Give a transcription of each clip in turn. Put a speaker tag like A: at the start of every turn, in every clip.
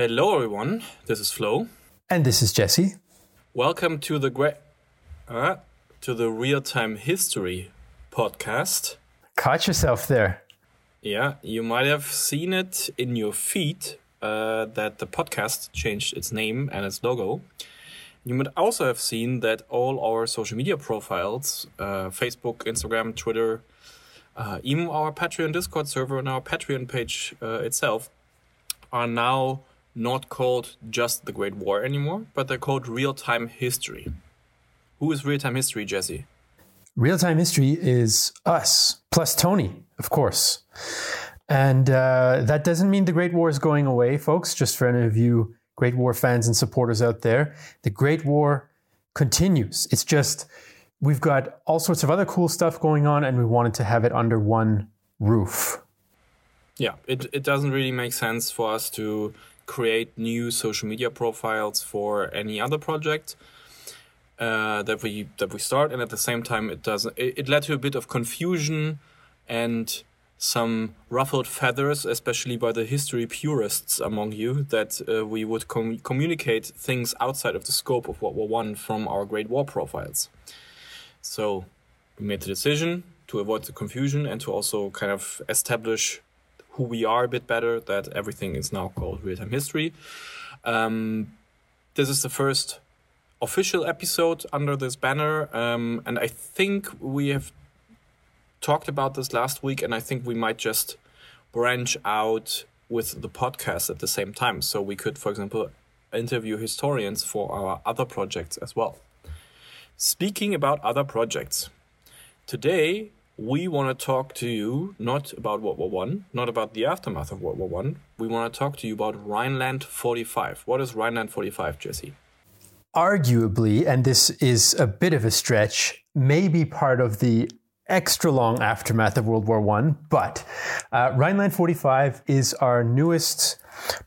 A: Hello, everyone. This is Flo.
B: And this is Jesse.
A: Welcome to the great, uh, to the real time history podcast.
B: Caught yourself there.
A: Yeah, you might have seen it in your feed uh, that the podcast changed its name and its logo. You might also have seen that all our social media profiles uh, Facebook, Instagram, Twitter, uh, even our Patreon Discord server and our Patreon page uh, itself are now not called just the Great War anymore, but they're called real time history. Who is real time history, Jesse?
B: Real time history is us, plus Tony, of course. And uh, that doesn't mean the Great War is going away, folks, just for any of you Great War fans and supporters out there. The Great War continues. It's just we've got all sorts of other cool stuff going on, and we wanted to have it under one roof.
A: Yeah, it, it doesn't really make sense for us to create new social media profiles for any other project uh, that we that we start, and at the same time, it doesn't. It, it led to a bit of confusion and some ruffled feathers, especially by the history purists among you, that uh, we would com communicate things outside of the scope of World War One from our Great War profiles. So we made the decision to avoid the confusion and to also kind of establish who we are a bit better. That everything is now called real time history. Um, this is the first official episode under this banner, um, and I think we have talked about this last week, and I think we might just branch out with the podcast at the same time. So we could, for example, interview historians for our other projects as well. Speaking about other projects, today we want to talk to you not about World War One, not about the aftermath of World War One. We want to talk to you about Rhineland 45. What is Rhineland 45, Jesse?
B: Arguably, and this is a bit of a stretch, maybe part of the extra long aftermath of World War One. But uh, Rhineland 45 is our newest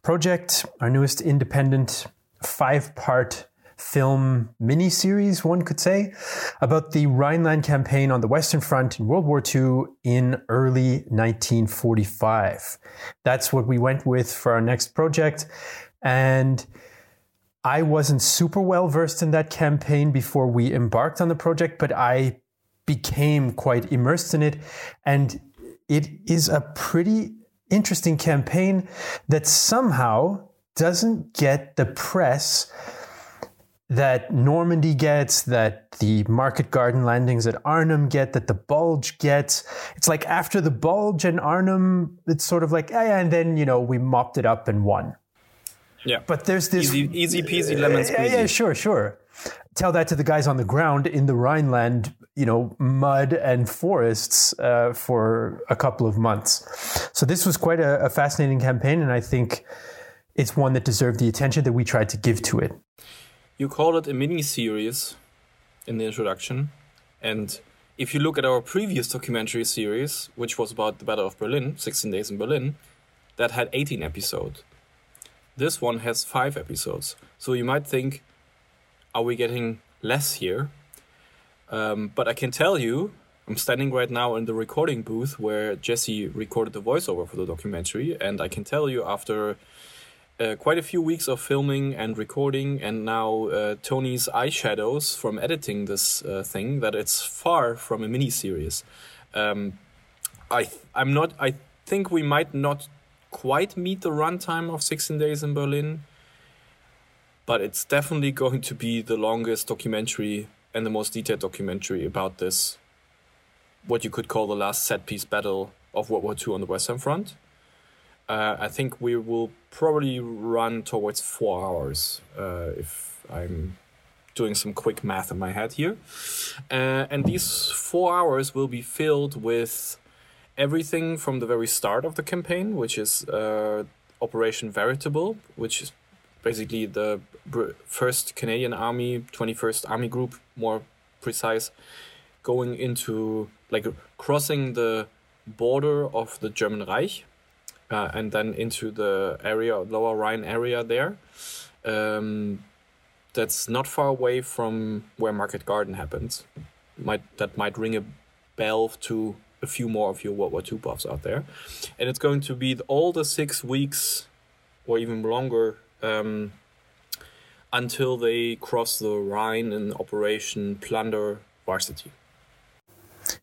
B: project, our newest independent five part film miniseries, one could say, about the Rhineland campaign on the Western Front in World War II in early 1945. That's what we went with for our next project. And I wasn't super well versed in that campaign before we embarked on the project, but I became quite immersed in it. And it is a pretty interesting campaign that somehow doesn't get the press that Normandy gets, that the Market Garden landings at Arnhem get, that the Bulge gets. It's like after the Bulge and Arnhem, it's sort of like, yeah, and then, you know, we mopped it up and won.
A: Yeah.
B: But there's this
A: easy, easy peasy lemon squeezy.
B: Yeah, yeah, sure, sure. Tell that to the guys on the ground in the Rhineland, you know, mud and forests uh, for a couple of months. So this was quite a, a fascinating campaign, and I think it's one that deserved the attention that we tried to give to it.
A: You called it a mini series in the introduction, and if you look at our previous documentary series, which was about the Battle of Berlin, 16 Days in Berlin, that had 18 episodes. This one has five episodes. So you might think, are we getting less here? Um, but I can tell you, I'm standing right now in the recording booth where Jesse recorded the voiceover for the documentary, and I can tell you after uh, quite a few weeks of filming and recording, and now uh, Tony's eyeshadows from editing this uh, thing, that it's far from a mini series. Um, I I'm not. I think we might not quite meet the runtime of 16 Days in Berlin, but it's definitely going to be the longest documentary and the most detailed documentary about this, what you could call the last set piece battle of World War II on the Western Front. Uh, I think we will probably run towards four hours uh, if I'm doing some quick math in my head here. Uh, and these four hours will be filled with everything from the very start of the campaign, which is uh, Operation Veritable, which is basically the first Canadian Army, 21st Army Group, more precise, going into like crossing the border of the German Reich uh, and then into the area, Lower Rhine area there. Um, that's not far away from where Market Garden happens. Might that might ring a bell to a few more of your World War II buffs out there. And it's going to be all the six weeks or even longer um, until they cross the Rhine in Operation Plunder Varsity.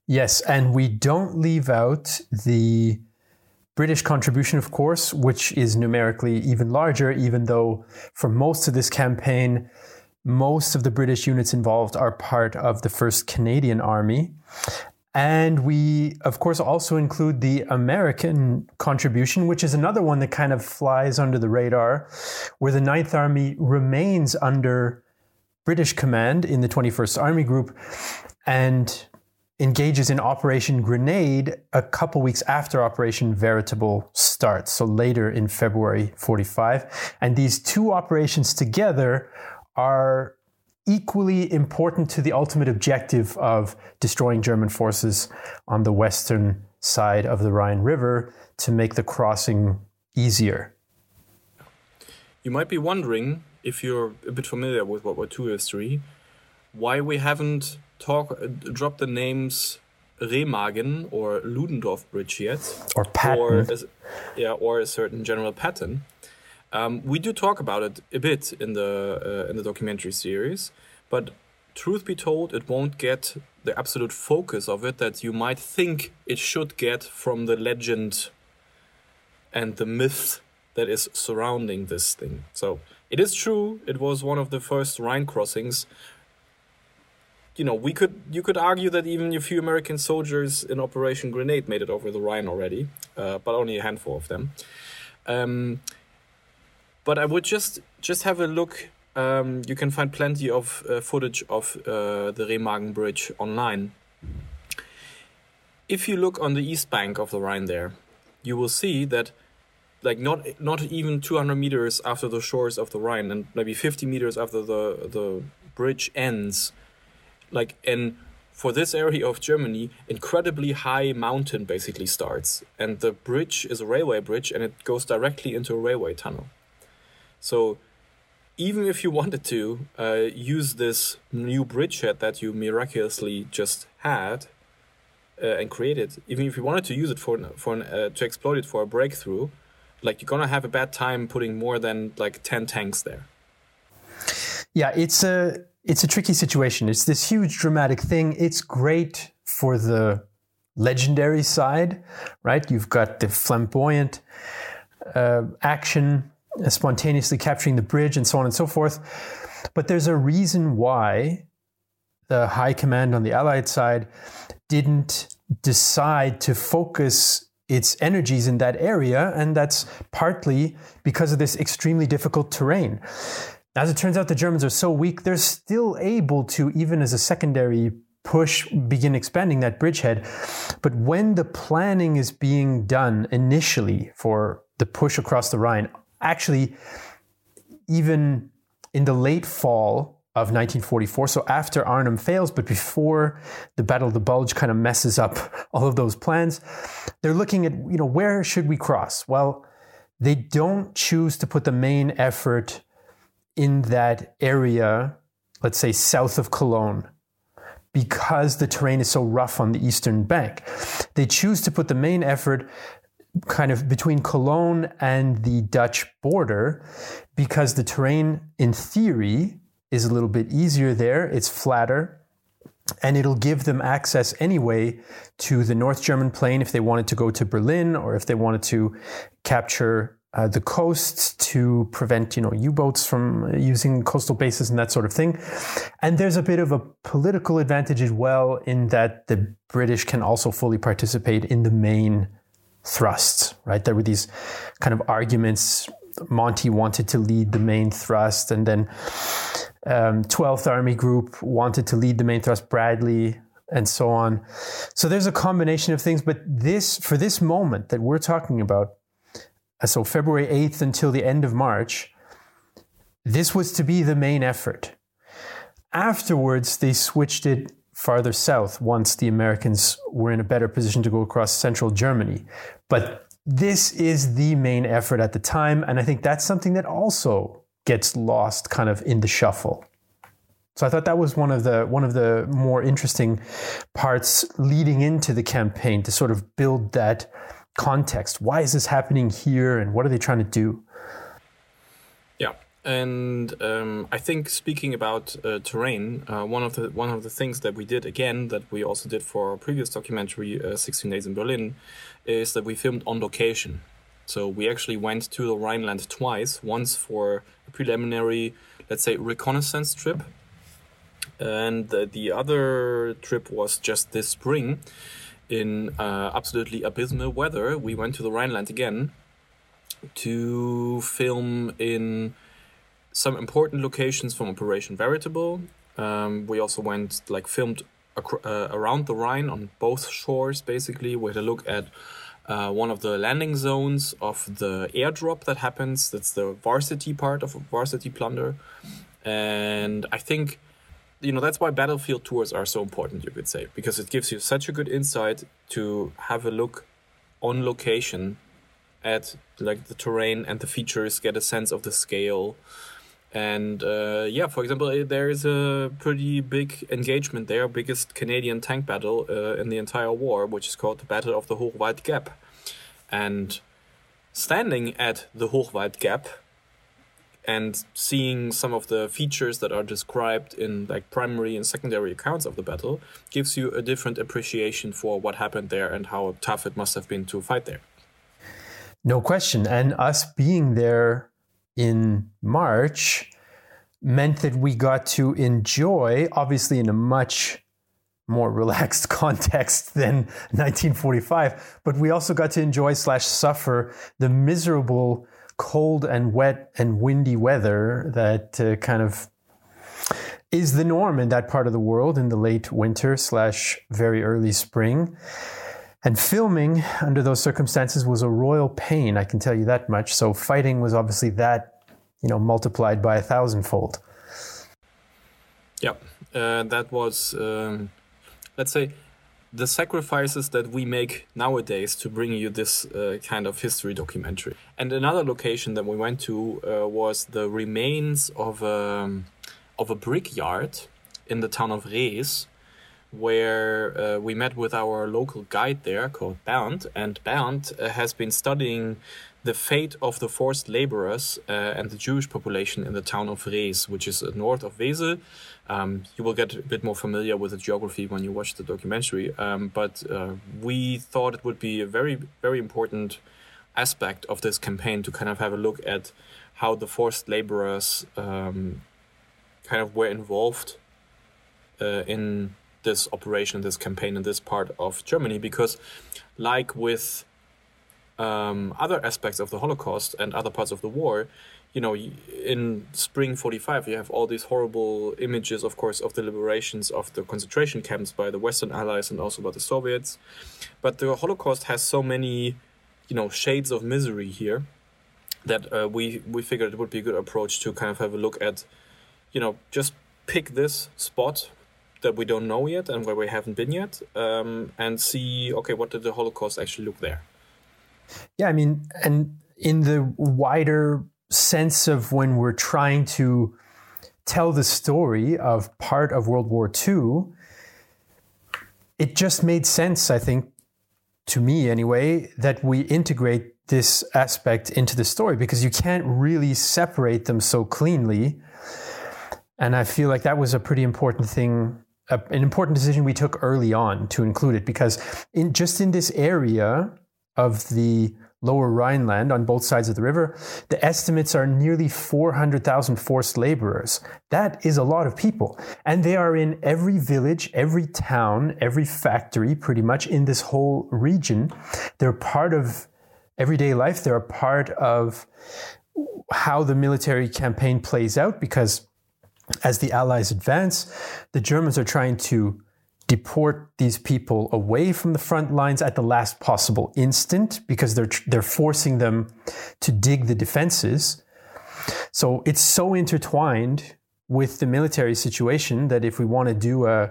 B: Yes, and we don't leave out the British contribution, of course, which is numerically even larger, even though for most of this campaign, most of the British units involved are part of the 1st Canadian Army. And we, of course, also include the American contribution, which is another one that kind of flies under the radar, where the Ninth Army remains under British command in the 21st Army Group and engages in Operation Grenade a couple weeks after Operation Veritable starts, so later in February 45. And these two operations together are equally important to the ultimate objective of destroying German forces on the western side of the Rhine River to make the crossing easier.
A: You might be wondering, if you're a bit familiar with World War II history, why we haven't talk, uh, dropped the names Remagen or Ludendorff Bridge yet,
B: or Patton,
A: or a, yeah, or a certain General Patton. Um, we do talk about it a bit in the uh, in the documentary series, but truth be told, it won't get the absolute focus of it that you might think it should get from the legend and the myth that is surrounding this thing. So it is true; it was one of the first Rhine crossings. You know, we could you could argue that even a few American soldiers in Operation Grenade made it over the Rhine already, uh, but only a handful of them. Um, but I would just just have a look. Um, you can find plenty of uh, footage of uh, the Remagen Bridge online. If you look on the east bank of the Rhine, there, you will see that, like not not even 200 meters after the shores of the Rhine, and maybe 50 meters after the the bridge ends, like in for this area of Germany, incredibly high mountain basically starts, and the bridge is a railway bridge, and it goes directly into a railway tunnel. So even if you wanted to uh, use this new bridgehead that you miraculously just had uh, and created, even if you wanted to use it for for an, uh, to exploit it for a breakthrough, like you're gonna have a bad time putting more than like ten tanks there.
B: Yeah, it's a it's a tricky situation. It's this huge dramatic thing. It's great for the legendary side, right? You've got the flamboyant uh, action spontaneously capturing the bridge and so on and so forth. But there's a reason why the high command on the Allied side didn't decide to focus its energies in that area, and that's partly because of this extremely difficult terrain. As it turns out, the Germans are so weak, they're still able to, even as a secondary push, begin expanding that bridgehead. But when the planning is being done initially for the push across the Rhine, actually, even in the late fall of 1944, so after Arnhem fails, but before the Battle of the Bulge kind of messes up all of those plans, they're looking at, you know, where should we cross? Well, they don't choose to put the main effort in that area, let's say south of Cologne, because the terrain is so rough on the eastern bank. They choose to put the main effort kind of between Cologne and the Dutch border because the terrain, in theory, is a little bit easier there. It's flatter. And it'll give them access anyway to the North German plain if they wanted to go to Berlin or if they wanted to capture uh, the coasts to prevent, you know, U-boats from using coastal bases and that sort of thing. And there's a bit of a political advantage as well in that the British can also fully participate in the main thrusts, right? There were these kind of arguments. Monty wanted to lead the main thrust, and then um, 12th Army Group wanted to lead the main thrust, Bradley, and so on. So there's a combination of things, but this, for this moment that we're talking about, uh, Uh, so February 8th until the end of March, this was to be the main effort. Afterwards, they switched it farther south once the Americans were in a better position to go across central Germany. But this is the main effort at the time, and I think that's something that also gets lost kind of in the shuffle. So I thought that was one of the one of the more interesting parts leading into the campaign to sort of build that context. Why is this happening here and what are they trying to do?
A: Yeah. And um, I think speaking about uh, terrain, uh, one of the one of the things that we did again that we also did for our previous documentary, uh, 16 Days in Berlin, is that we filmed on location. So we actually went to the Rhineland twice. Once for a preliminary, let's say, reconnaissance trip, and the, the other trip was just this spring. In uh, absolutely abysmal weather, we went to the Rhineland again to film in some important locations from Operation Veritable. Um, we also went like filmed ac- uh, around the Rhine on both shores. Basically, we had a look at uh, one of the landing zones of the airdrop that happens. That's the varsity part of Varsity Plunder, and I think you know that's why battlefield tours are so important. You could say because it gives you such a good insight to have a look on location at like the terrain and the features, get a sense of the scale and uh, yeah, for example, uh, there is a pretty big engagement there, biggest Canadian tank battle uh, in the entire war, which is called the Battle of the Hochwald Gap. And standing at the Hochwald Gap and seeing some of the features that are described in like primary and secondary accounts of the battle gives you a different appreciation for what happened there and how tough it must have been to fight there.
B: No question. And us being there in March meant that we got to enjoy, obviously, in a much more relaxed context than 1945, but we also got to enjoy slash suffer the miserable cold and wet and windy weather that uh, kind of is the norm in that part of the world in the late winter slash very early spring. And filming under those circumstances was a royal pain, I can tell you that much. So fighting was obviously that, you know, multiplied by a thousandfold.
A: Yeah, uh, that was, um, let's say, the sacrifices that we make nowadays to bring you this uh, kind of history documentary. And another location that we went to uh, was the remains of a, um, of a brickyard in the town of Rees where uh, we met with our local guide there called Bernd. And Bernd uh, has been studying the fate of the forced laborers uh, and the Jewish population in the town of Rees, which is north of Wesel. Um, you will get a bit more familiar with the geography when you watch the documentary. Um, but uh, we thought it would be a very, very important aspect of this campaign to kind of have a look at how the forced laborers um, kind of were involved uh, in this operation, this campaign in this part of Germany, because, like with um, other aspects of the Holocaust and other parts of the war, you know, in spring 45, you have all these horrible images, of course, of the liberations of the concentration camps by the Western Allies and also by the Soviets. But the Holocaust has so many, you know, shades of misery here that uh, we, we figured it would be a good approach to kind of have a look at, you know, just pick this spot that we don't know yet and where we haven't been yet um, and see okay what did the holocaust actually look there
B: yeah i mean and in the wider sense of when we're trying to tell the story of part of world war ii it just made sense i think to me anyway that we integrate this aspect into the story because you can't really separate them so cleanly. And I feel like that was a pretty important thing an important decision we took early on to include it because in just in this area of the lower Rhineland on both sides of the river, the estimates are nearly 400,000 forced laborers. That is a lot of people. And they are in every village, every town, every factory, pretty much in this whole region. They're part of everyday life. They're a part of how the military campaign plays out because as the Allies advance, the Germans are trying to deport these people away from the front lines at the last possible instant because they're they're forcing them to dig the defenses. So it's so intertwined with the military situation that if we want to do a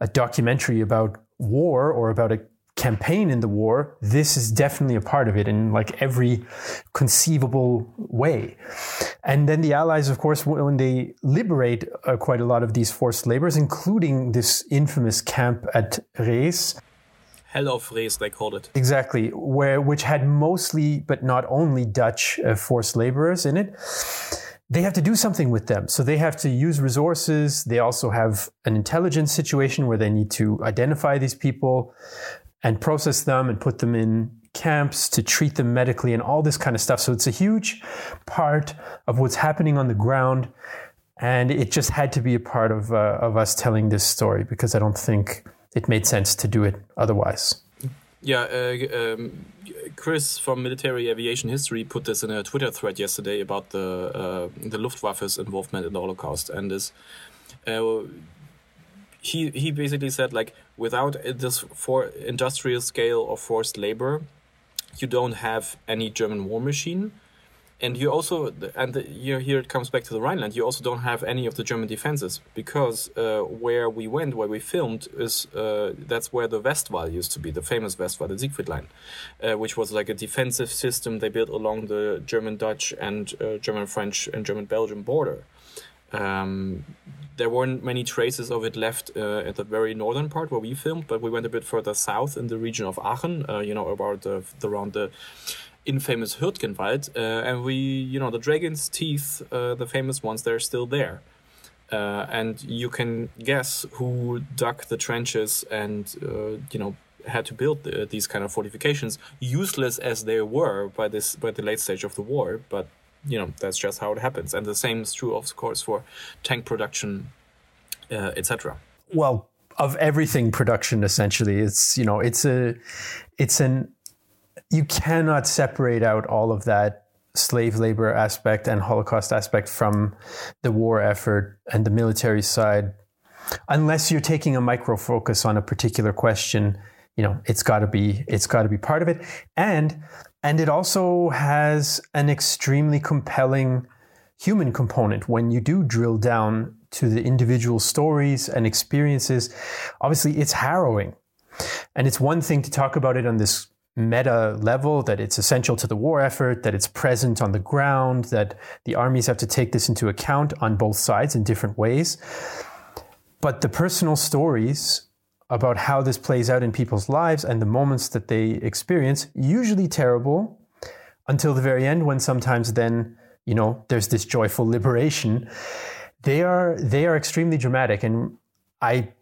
B: a documentary about war or about a campaign in the war, this is definitely a part of it in like every conceivable way. And then the Allies, of course, when they liberate uh, quite a lot of these forced laborers, including this infamous camp at Rees.
A: Hell of Rees, they called it.
B: Exactly, where which had mostly, but not only, Dutch uh, forced laborers in it. they have to do something with them. So they have to use resources. They also have an intelligence situation where they need to identify these people and process them and put them in camps to treat them medically and all this kind of stuff. So it's a huge part of what's happening on the ground. And it just had to be a part of, uh, of us telling this story because I don't think it made sense to do it otherwise.
A: Yeah, uh, um, Chris from Military Aviation History put this in a Twitter thread yesterday about the uh, the Luftwaffe's involvement in the Holocaust, and this uh, he he basically said like without this for industrial scale of forced labor, you don't have any German war machine and you also and the, you here it comes back to the Rhineland. You also don't have any of the German defenses because uh, where we went, where we filmed, is uh, that's where the Westwall used to be, the famous Westwall, the Siegfried Line, uh, which was like a defensive system they built along the German Dutch and uh, German French and German Belgian border. Um, there weren't many traces of it left uh, at the very northern part where we filmed, but we went a bit further south in the region of Aachen, uh, you know, about the, around the infamous Hürtgenwald, uh, and we, you know, the dragon's teeth, uh, the famous ones, they're still there. Uh, and you can guess who dug the trenches and, uh, you know, had to build the, these kind of fortifications, useless as they were by this by the late stage of the war. But you know, that's just how it happens. And the same is true, of course, for tank production, uh, etc.
B: Well, of everything production, essentially, it's you know, it's a, it's an you cannot separate out all of that slave labor aspect and Holocaust aspect from the war effort and the military side, unless you're taking a micro focus on a particular question. You know, it's got to be it's got to be part of it, and and it also has an extremely compelling human component when you do drill down to the individual stories and experiences. Obviously, it's harrowing. And it's one thing to talk about it on this meta level that it's essential to the war effort, that it's present on the ground, that the armies have to take this into account on both sides in different ways. But the personal stories about how this plays out in people's lives and the moments that they experience, usually terrible, until the very end, when sometimes then, you know, there's this joyful liberation. They are they are extremely dramatic, and I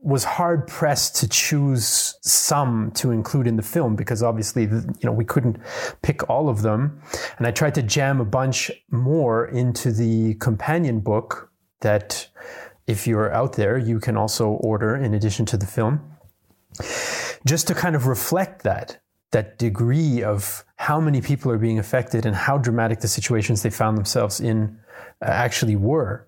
B: was hard pressed to choose some to include in the film because obviously you know we couldn't pick all of them and i tried to jam a bunch more into the companion book that if you're out there you can also order in addition to the film just to kind of reflect that that degree of how many people are being affected and how dramatic the situations they found themselves in uh, actually were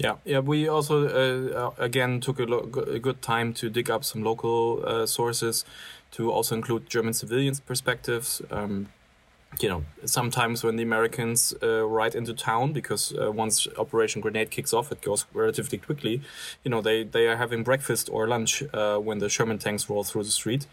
A: yeah, yeah. We also uh, uh, again took a, lo- a, good time to dig up some local uh, sources, to also include German civilians' perspectives. Um, you know, sometimes when the Americans uh, ride into town, because uh, once Operation Grenade kicks off, it goes relatively quickly. You know, they they are having breakfast or lunch uh, when the Sherman tanks roll through the street.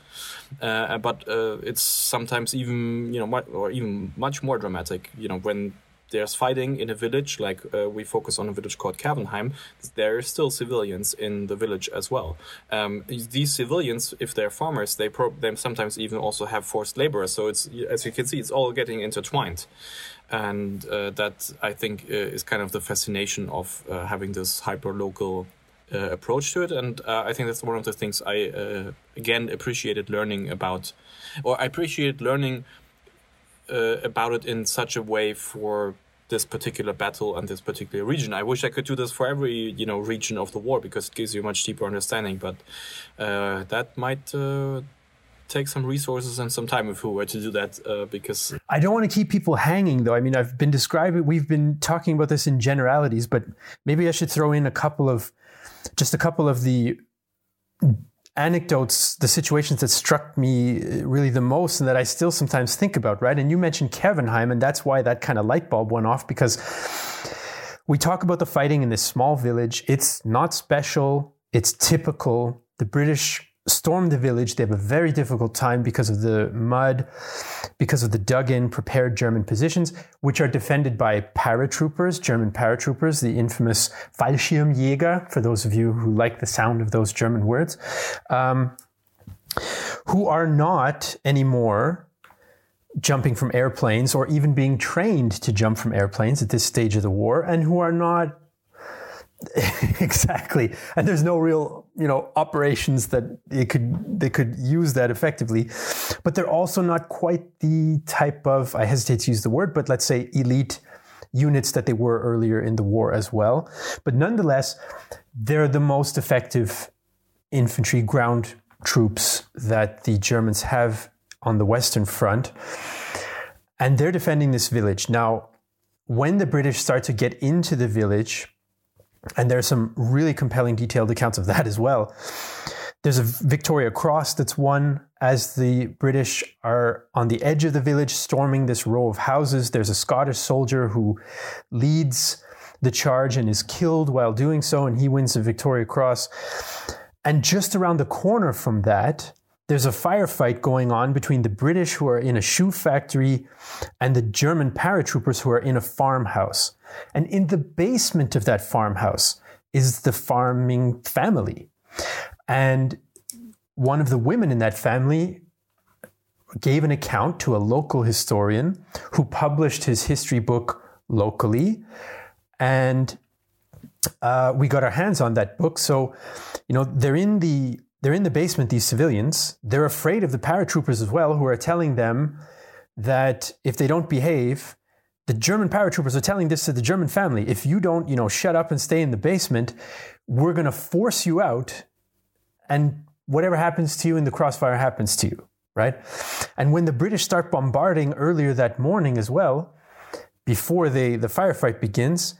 A: but it's sometimes even you know, or even much more dramatic. You know, when there's fighting in a village, like uh, we focus on a village called Kervenheim, there are still civilians in the village as well. Um, these civilians, if they're farmers, they, pro- they sometimes even also have forced labor. So it's, as you can see, it's all getting intertwined. And uh, that, I think, uh, is kind of the fascination of uh, having this hyper local uh, approach to it. And uh, I think that's one of the things I, again, appreciated learning about, or I appreciated learning uh, about it in such a way for this particular battle and this particular region. I wish I could do this for every you know region of the war because it gives you a much deeper understanding. But uh, that might uh, take some resources and some time if we were to do that uh, because
B: I don't want to keep people hanging though. I mean, I've been describing, we've been talking about this in generalities, but maybe I should throw in a couple of just a couple of the anecdotes, the situations that struck me uh, really the most and that I still sometimes think about, right? And you mentioned Kervenheim, and that's why that kind of light bulb went off because we talk about the fighting in this small village. It's not special, it's typical. The British storm the village. They have a very difficult time because of the mud, because of the dug in, prepared German positions, which are defended by paratroopers, German paratroopers, the infamous Fallschirmjäger, for those of you who like the sound of those German words, um, who are not anymore jumping from airplanes or even being trained to jump from airplanes at this stage of the war and who are not exactly. And there's no real you know operations that they could they could use that effectively. But they're also not quite the type of i hesitate to use the word but let's say elite units that they were earlier in the war as well. But nonetheless they're the most effective infantry ground troops that the germans have on the western front. And they're defending this village. Now when the british start to get into the village and there's some really compelling detailed accounts of that as well. There's a Victoria Cross that's won as the British are on the edge of the village storming this row of houses. There's a Scottish soldier who leads the charge and is killed while doing so, and he wins the Victoria Cross. And just around the corner from that, there's a firefight going on between the British who are in a shoe factory and the German paratroopers who are in a farmhouse. And in the basement of that farmhouse is the farming family. And one of the women in that family gave an account to a local historian who published his history book locally. And uh, we got our hands on that book. So, you know, they're in the they're in the basement, these civilians. They're afraid of the paratroopers as well, who are telling them that if they don't behave, the German paratroopers are telling this to the German family. If you don't, you know, shut up and stay in the basement, we're going to force you out and whatever happens to you in the crossfire happens to you, right? And when the British start bombarding earlier that morning as well, before they, the firefight begins,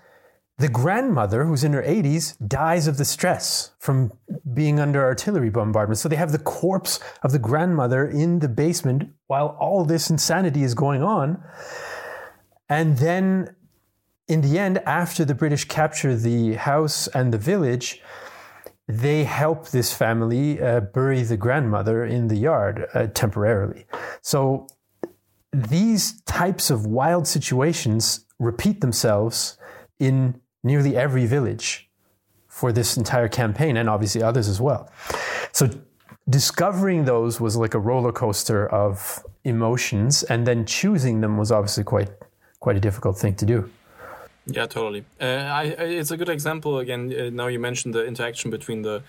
B: the grandmother, who's in her 80s, dies of the stress from being under artillery bombardment. So they have the corpse of the grandmother in the basement while all this insanity is going on. And then in the end, after the British capture the house and the village, they help this family uh, bury the grandmother in the yard uh, temporarily. So these types of wild situations repeat themselves in nearly every village for this entire campaign and obviously others as well. So discovering those was like a roller coaster of emotions and then choosing them was obviously quite quite a difficult thing to do.
A: Yeah, totally. Uh, I, it's a good example. Again, uh, now you mentioned the interaction between the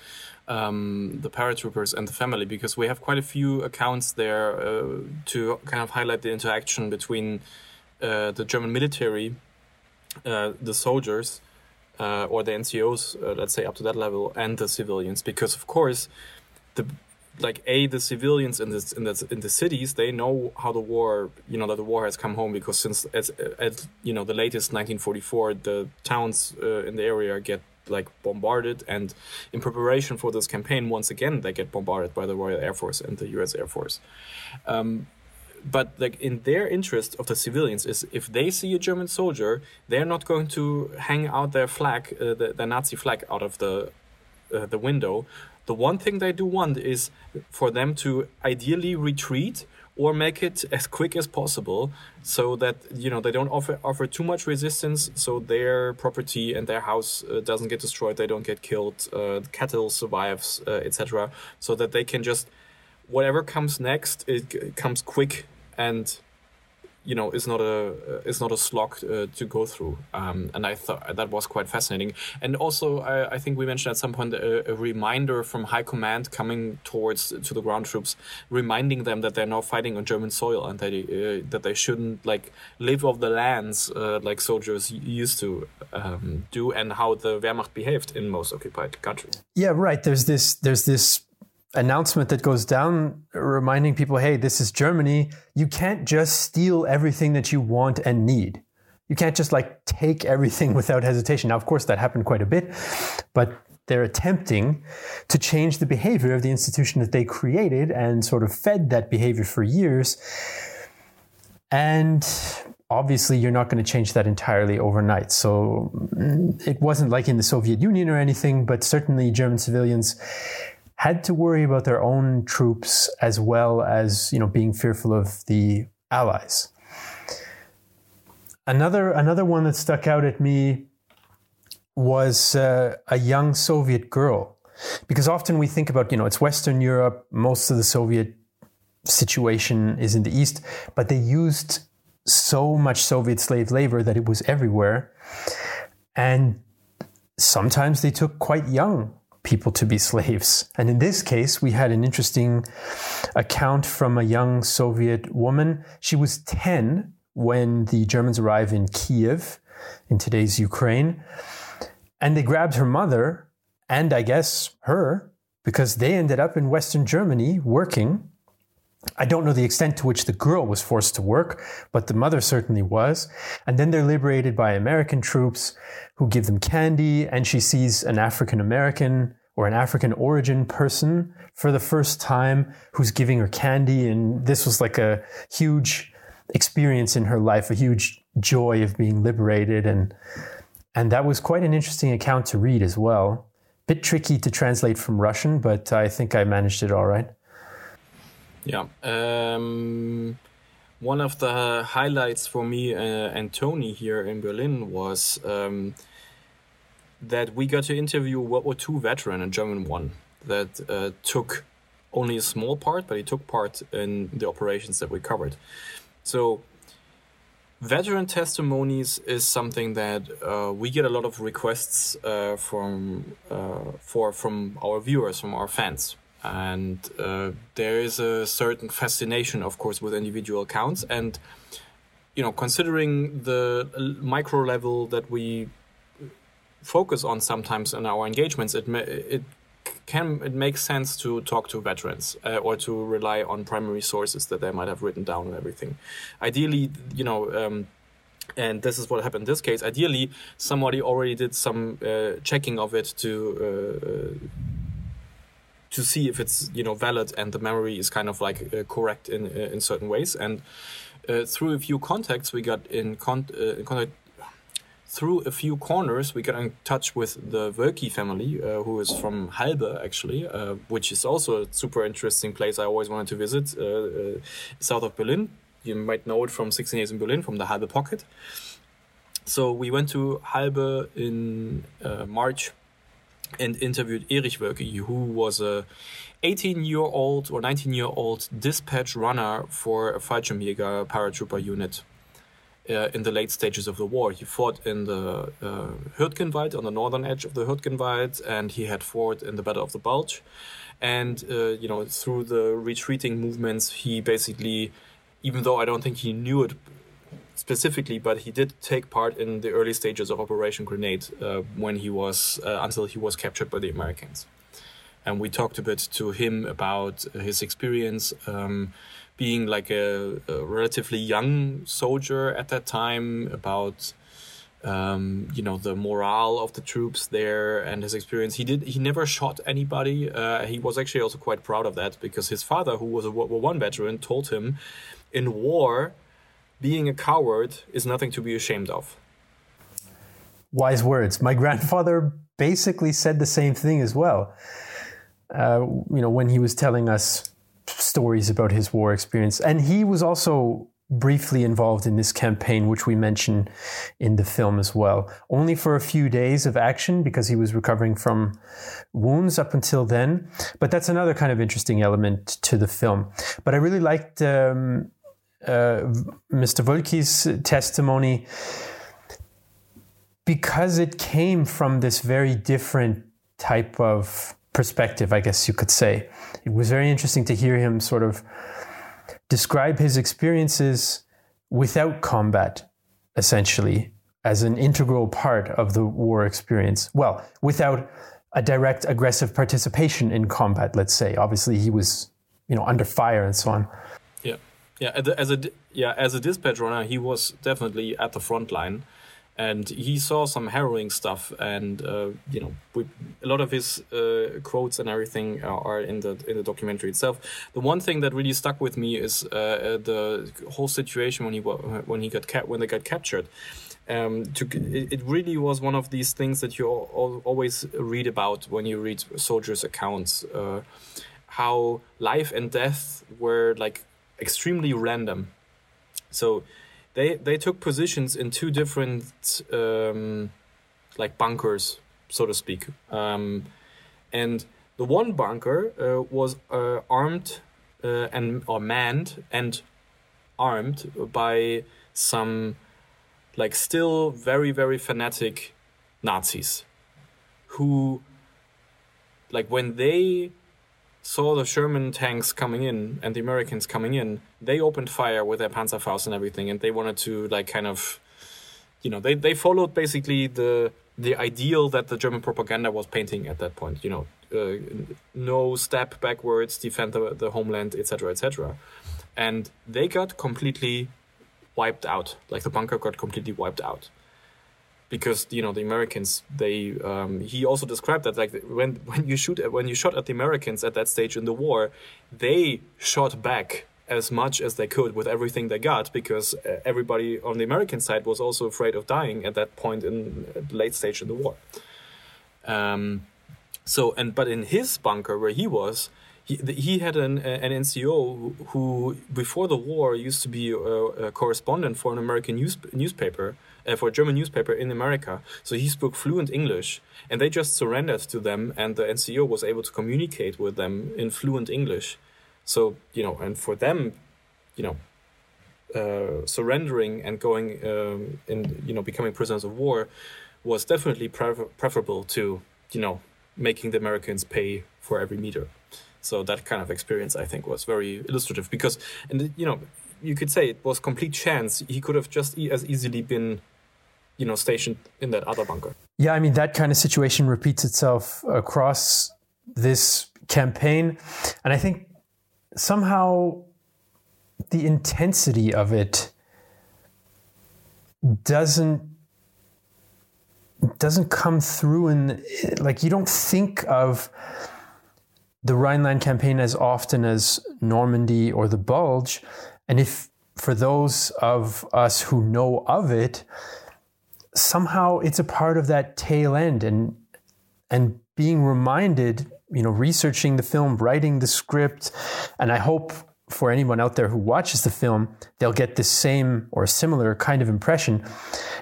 A: um, the paratroopers and the family, because we have quite a few accounts there uh, to kind of highlight the interaction between uh, the German military, uh, the soldiers, uh, or the NCOs, let's say up to that level, and the civilians, because of course, the like a the civilians in the in the in the cities they know how the war you know that the war has come home because since as at you know the latest 1944 the towns uh, in the area get like bombarded and in preparation for this campaign once again they get bombarded by the Royal Air Force and the US Air Force. Um, but like in their interest of the civilians is if they see a German soldier they're not going to hang out their flag uh, the, the Nazi flag out of the uh, the window. The one thing they do want is for them to ideally retreat or make it as quick as possible so that you know they don't offer offer too much resistance so their property and their house uh, doesn't get destroyed they don't get killed uh, cattle survives uh, etc so that they can just whatever comes next it comes quick and you know it's not a it's not a slog uh, to go through. Um, and I thought that was quite fascinating. And also I, I think we mentioned at some point a, a, reminder from high command coming towards to the ground troops reminding them that they're now fighting on German soil and that uh, that they shouldn't like live off the lands uh, like soldiers used to um, do and how the Wehrmacht behaved in most occupied countries.
B: Yeah right. There's this there's this announcement that goes down reminding people hey, this is Germany. You can't just steal everything that you want and need. You can't just like take everything without hesitation. Now, of course, that happened quite a bit, but they're attempting to change the behavior of the institution that they created and sort of fed that behavior for years. And obviously, you're not going to change that entirely overnight. So mm, it wasn't like in the Soviet Union or anything, but certainly German civilians had to worry about their own troops as well as you know being fearful of the allies. Another another one that stuck out at me was uh, a young Soviet girl, because often we think about you know it's Western Europe, most of the Soviet situation is in the East, but they used so much Soviet slave labor that it was everywhere. And sometimes they took quite young people to be slaves. And in this case, we had an interesting account from a young Soviet woman. She was 10 when the Germans arrived in Kiev, in today's Ukraine. And they grabbed her mother and I guess her because they ended up in Western Germany working. I don't know the extent to which the girl was forced to work, but the mother certainly was. And then they're liberated by American troops who give them candy, and she sees an African American or an African origin person for the first time who's giving her candy. And this was like a huge experience in her life, a huge joy of being liberated. And, and that was quite an interesting account to read as well. Bit tricky to translate from Russian, but I think I managed it all right.
A: Yeah. Um, one of the highlights for me uh, and Tony here in Berlin was um, that we got to interview World War II veteran, a German one, that uh, took only a small part, but he took part in the operations that we covered. So, veteran testimonies is something that uh, we get a lot of requests uh, from uh, for from our viewers, from our fans, and uh, there is a certain fascination, of course, with individual accounts, and you know, considering the micro level that we focus on sometimes in our engagements, it it can it makes sense to talk to veterans uh, or to rely on primary sources that they might have written down and everything. Ideally, you know. Um, and this is what happened in this case. Ideally, somebody already did some uh, checking of it to uh, to see if it's you know valid and the memory is kind of like uh, correct in uh, in certain ways. And uh, through a few contacts, we got in, con- in contact through a few corners, we got in touch with the Wölki family, uh, who is from Halbe, actually, uh, which is also a super interesting place I always wanted to visit, uh, uh south of Berlin. You might know it from 16 Years in Berlin, from the Halbe Pocket. So we went to Halbe in uh, March and interviewed Erich Wölki, who was a 18 year old or 19 year old dispatch runner for a Fallschirmjäger paratrooper unit uh, in the late stages of the war. He fought in the uh, Hürtgenwald, on the northern edge of the Hürtgenwald, and he had fought in the Battle of the Bulge. And, uh, you know, through the retreating movements, he basically, even though I don't think he knew it specifically, but he did take part in the early stages of Operation Grenade uh, when he was, uh, until he was captured by the Americans. And we talked a bit to him about his experience. Um, being like a, a relatively young soldier at that time about um, you know the morale of the troops there and his experience. He did he never shot anybody. Uh, he was actually also quite proud of that because his father, who was a World War One veteran, told him, in war, being a coward is nothing to be ashamed of.
B: Wise words. My grandfather basically said the same thing as well. Uh, you know, when he was telling us stories about his war experience. And he was also briefly involved in this campaign, which we mention in the film as well. Only for a few days of action because he was recovering from wounds up until then. But that's another kind of interesting element to the film. But I really liked um, Uh, Mr. Wölki's testimony because it came from this very different type of perspective, I guess you could say. It was very interesting to hear him sort of describe his experiences without combat, essentially, as an integral part of the war experience. Well, without a direct aggressive participation in combat, let's say. Obviously, he was, you know, under fire and so on.
A: Yeah. As a yeah, as a dispatch runner, he was definitely at the front line and he saw some harrowing stuff and uh, you know we, a lot of his uh, quotes and everything are in the in the documentary itself the one thing that really stuck with me is uh, uh the whole situation when he when he got cap- when they got captured um, to, it, it, really was one of these things that you always read about when you read soldiers' accounts. Uh, how life and death were like extremely random. So they they took positions in two different um, like bunkers, so to speak. Um, and the one bunker uh, was uh, armed uh, and or manned and armed by some like still very very fanatic Nazis who like when they saw the Sherman tanks coming in and the Americans coming in, they opened fire with their Panzerfaust and everything, and they wanted to like kind of, you know, they they followed basically the the ideal that the German propaganda was painting at that point. You know, uh, no step backwards, defend the, the homeland, etc., etc. And they got completely wiped out. Like the bunker got completely wiped out because you know the Americans. They um, he also described that like when when you shoot when you shot at the Americans at that stage in the war, they shot back as much as they could with everything they got because uh, everybody on the American side was also afraid of dying at that point in the late stage in the war. Um, so and but in his bunker where he was, he, he had an, an NCO who, before the war, used to be a, a correspondent for an American news, newspaper, uh, for a German newspaper in America. So he spoke fluent English, and they just surrendered to them, and the NCO was able to communicate with them in fluent English. So you know, and for them, you know, uh, surrendering and going um, and you know becoming prisoners of war was definitely prefer preferable to you know making the Americans pay for every meter. So that kind of experience, I think, was very illustrative because, and you know, you could say it was complete chance. He could have just e as easily been, you know, stationed in that other bunker.
B: Yeah, I mean that kind of situation repeats itself across this campaign, and I think somehow the intensity of it doesn't doesn't come through in like you don't think of the Rhineland campaign as often as Normandy or the Bulge. And if for those of us who know of it, somehow it's a part of that tail end and and being reminded, you know, researching the film, writing the script, and I hope for anyone out there who watches the film, they'll get the same or similar kind of impression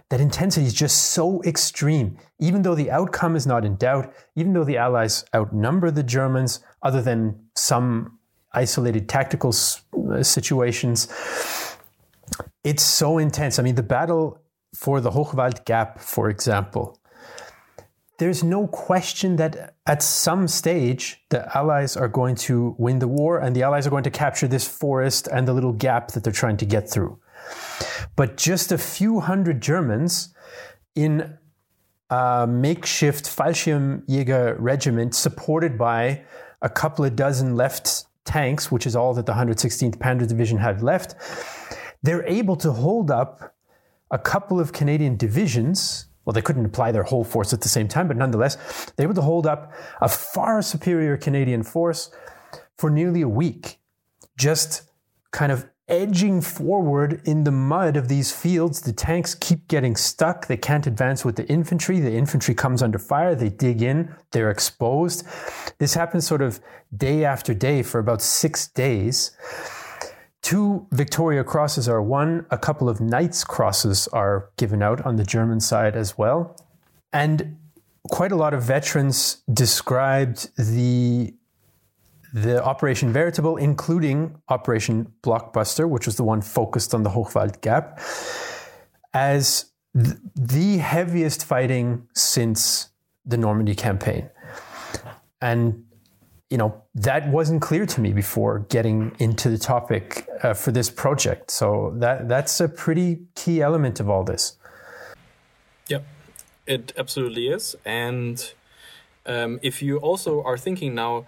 B: that intensity is just so extreme. Even though the outcome is not in doubt, even though the Allies outnumber the Germans, other than some isolated tactical uh, situations, it's so intense. I mean, the battle for the Hochwald Gap, for example, there's no question that at some stage the Allies are going to win the war and the Allies are going to capture this forest and the little gap that they're trying to get through. But just a few hundred Germans in a makeshift Fallschirmjäger regiment supported by a couple of dozen left tanks, which is all that the 116th Panzer Division had left, they're able to hold up a couple of Canadian divisions well, they couldn't apply their whole force at the same time, but nonetheless, they were to hold up a far superior Canadian force for nearly a week, just kind of edging forward in the mud of these fields. The tanks keep getting stuck. They can't advance with the infantry. The infantry comes under fire. They dig in. They're exposed. This happens sort of day after day for about six days. Two Victoria Crosses are won, a couple of Knights Crosses are given out on the German side as well. And quite a lot of veterans described the the Operation Veritable, including Operation Blockbuster, which was the one focused on the Hochwald Gap, as th- the heaviest fighting since the Normandy campaign. And you know that wasn't clear to me before getting into the topic uh, for this project. So that that's a pretty key element of all this.
A: Yep it absolutely is. And um, if you also are thinking now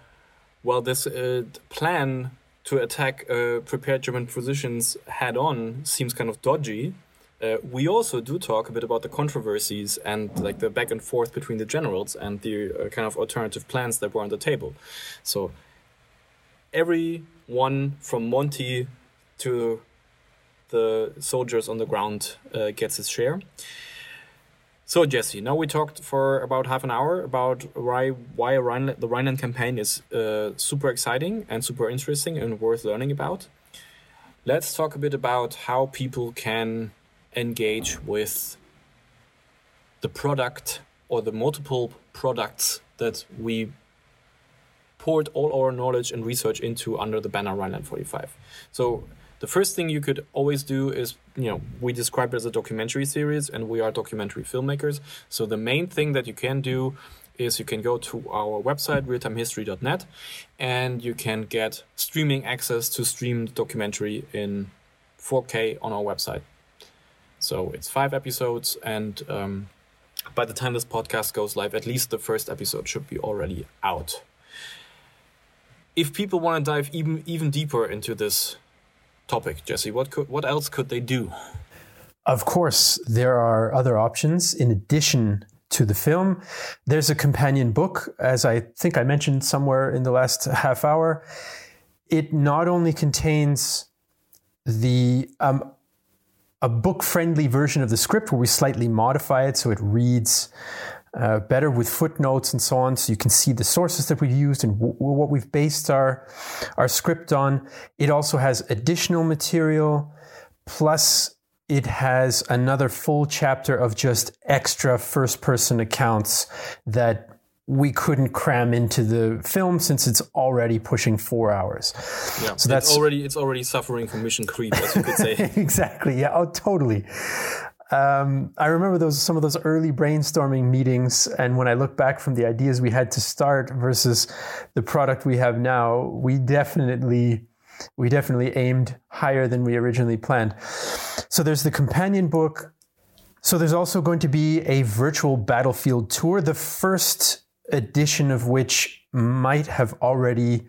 A: well this uh, plan to attack uh, prepared german positions head on seems kind of dodgy uh, we also do talk a bit about the controversies and like the back and forth between the generals and the uh, kind of alternative plans that were on the table. So everyone from Monty to the soldiers on the ground uh, gets his share. So Jesse, now we talked for about half an hour about why why Rhine, the Rhineland campaign is uh, super exciting and super interesting and worth learning about. Let's talk a bit about how people can engage with the product or the multiple products that we poured all our knowledge and research into under the banner Rhineland 45. So the first thing you could always do is, you know, we describe it as a documentary series and we are documentary filmmakers. So the main thing that you can do is you can go to our website, realtimehistory.net, and you can get streaming access to stream the documentary in 4K on our website. So it's five episodes, and um, by the time this podcast goes live, at least the first episode should be already out. If people want to dive even even deeper into this topic, Jesse, what could what else could they do?
B: Of course, there are other options in addition to the film. There's a companion book, as I think I mentioned somewhere in the last half hour. It not only contains the um, a book friendly version of the script where we slightly modify it so it reads uh, better with footnotes and so on, so you can see the sources that we've used and w- what we've based our our script on. It also has additional material, plus it has another full chapter of just extra first person accounts that we couldn't cram into the film since it's already pushing four hours.
A: Yeah, so that's it's already it's already suffering from mission creep, as you could say.
B: exactly. Yeah. Oh, totally. Um, I remember those some of those early brainstorming meetings, and when I look back from the ideas we had to start versus the product we have now, we definitely we definitely aimed higher than we originally planned. So there's the companion book. So there's also going to be a virtual battlefield tour. The first edition of which might have already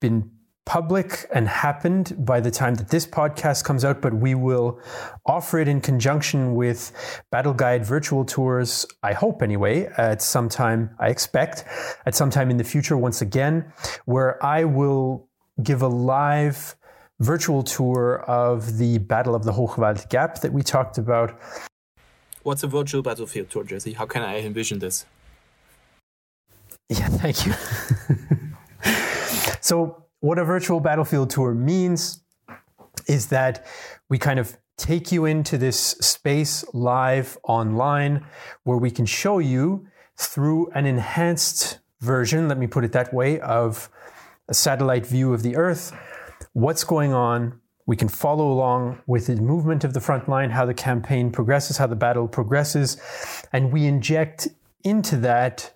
B: been public and happened by the time that this podcast comes out, but we will offer it in conjunction with Battleguide virtual tours, I hope anyway, at some time, I expect, at some time in the future once again, where I will give a live virtual tour of the Battle of the Hochwald Gap that we talked about.
A: What's a virtual battlefield tour, Jesse? How can I envision this?
B: Yeah, thank you. so, what a virtual battlefield tour means is that we kind of take you into this space live online where we can show you through an enhanced version, let me put it that way, of a satellite view of the Earth, what's going on. We can follow along with the movement of the front line, how the campaign progresses, how the battle progresses, and we inject into that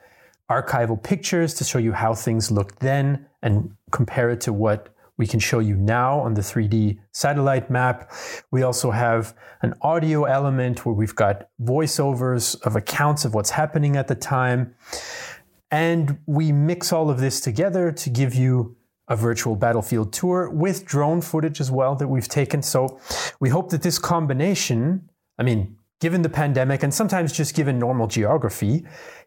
B: archival pictures to show you how things looked then and compare it to what we can show you now on the 3D satellite map. We also have an audio element where we've got voiceovers of accounts of what's happening at the time. And we mix all of this together to give you a virtual battlefield tour with drone footage as well that we've taken. So we hope that this combination, I mean, given the pandemic and sometimes just given normal geography,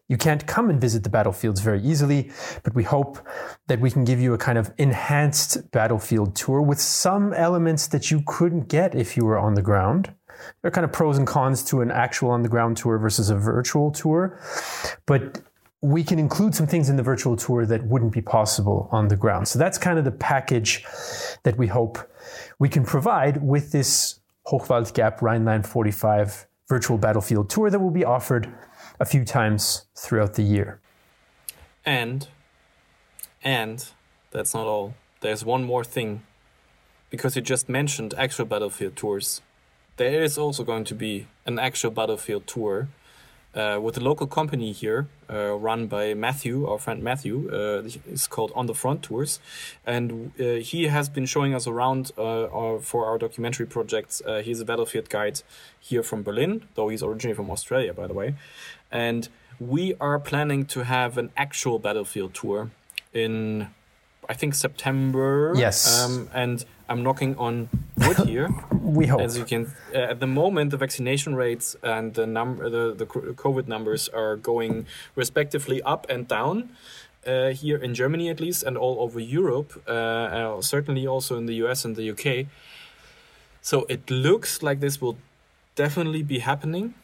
B: you can't come and visit the battlefields very easily, but we hope that we can give you a kind of enhanced battlefield tour with some elements that you couldn't get if you were on the ground. There are kind of pros and cons to an actual on the ground tour versus a virtual tour, but we can include some things in the virtual tour that wouldn't be possible on the ground. So that's kind of the package that we hope we can provide with this Hochwald Gap Rhineland 45 virtual battlefield tour that will be offered a few times throughout the year.
A: And, and that's not all. There's one more thing. Because you just mentioned actual battlefield tours, there is also going to be an actual battlefield tour uh, with a local company here, uh, run by Matthew, our friend Matthew. Uh, it's called On the Front Tours, and uh, he has been showing us around uh, our, for our documentary projects. Uh, he's a battlefield guide here from Berlin, though he's originally from Australia, by the way. And we are planning to have an actual battlefield tour in, I think, September.
B: Yes.
A: Um, and I'm knocking on wood here.
B: we hope.
A: As you can, uh, at the moment, the vaccination rates and the number, the, the COVID numbers are going respectively up and down. Uh, here in Germany, at least, and all over Europe, uh, uh certainly also in the US and the UK. So it looks like this will definitely be happening.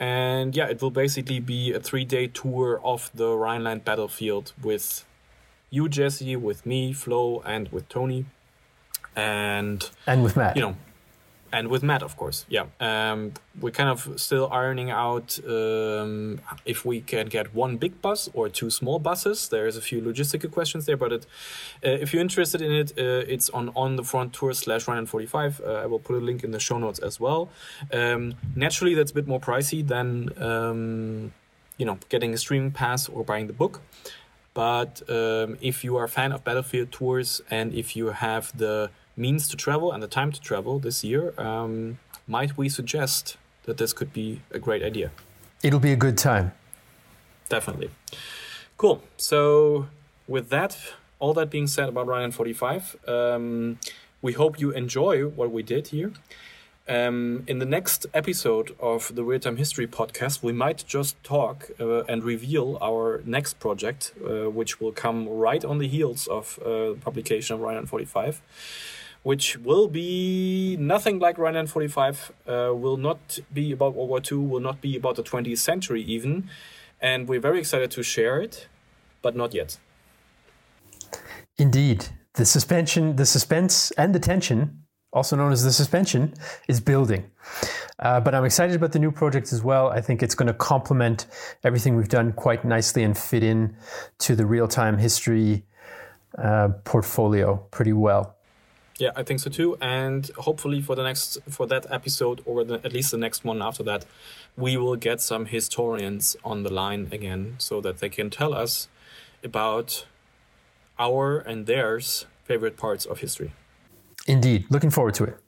A: And yeah, it will basically be a three day tour of the Rhineland battlefield with you, Jesse, with me, Flo, and with Tony. And
B: and with Matt.
A: You know, and with Matt, of course. Yeah, um, we're kind of still ironing out um, if we can get one big bus or two small buses. There's a few logistical questions there, but it, uh, if you're interested in it, uh, it's on on the front tour slash run 45. Uh, I will put a link in the show notes as well. Um, naturally, that's a bit more pricey than um, you know getting a streaming pass or buying the book. But um, if you are a fan of Battlefield tours and if you have the means to travel and the time to travel this year, um, might we suggest that this could be a great idea?
B: It'll be a good time.
A: Definitely. Cool. So, with that, all that being said about Rhine 45, um, we hope you enjoy what we did here. Um, in the next episode of the Real Time History podcast, we might just talk uh, and reveal our next project, uh, which will come right on the heels of uh, publication of Rhine 45 which will be nothing like Rheinland 45, uh, will not be about World War II, will not be about the 20th century even. And we're very excited to share it, but not yet.
B: Indeed. The suspension, the suspense and the tension, also known as the suspension, is building. Uh, but I'm excited about the new project as well. I think it's going to complement everything we've done quite nicely and fit in to the real time history uh, portfolio pretty well.
A: Yeah, I think so too. And hopefully for the next for that episode or the, at least the next one after that, we will get some historians on the line again so that they can tell us about our and theirs favorite parts of history.
B: Indeed, looking forward to it.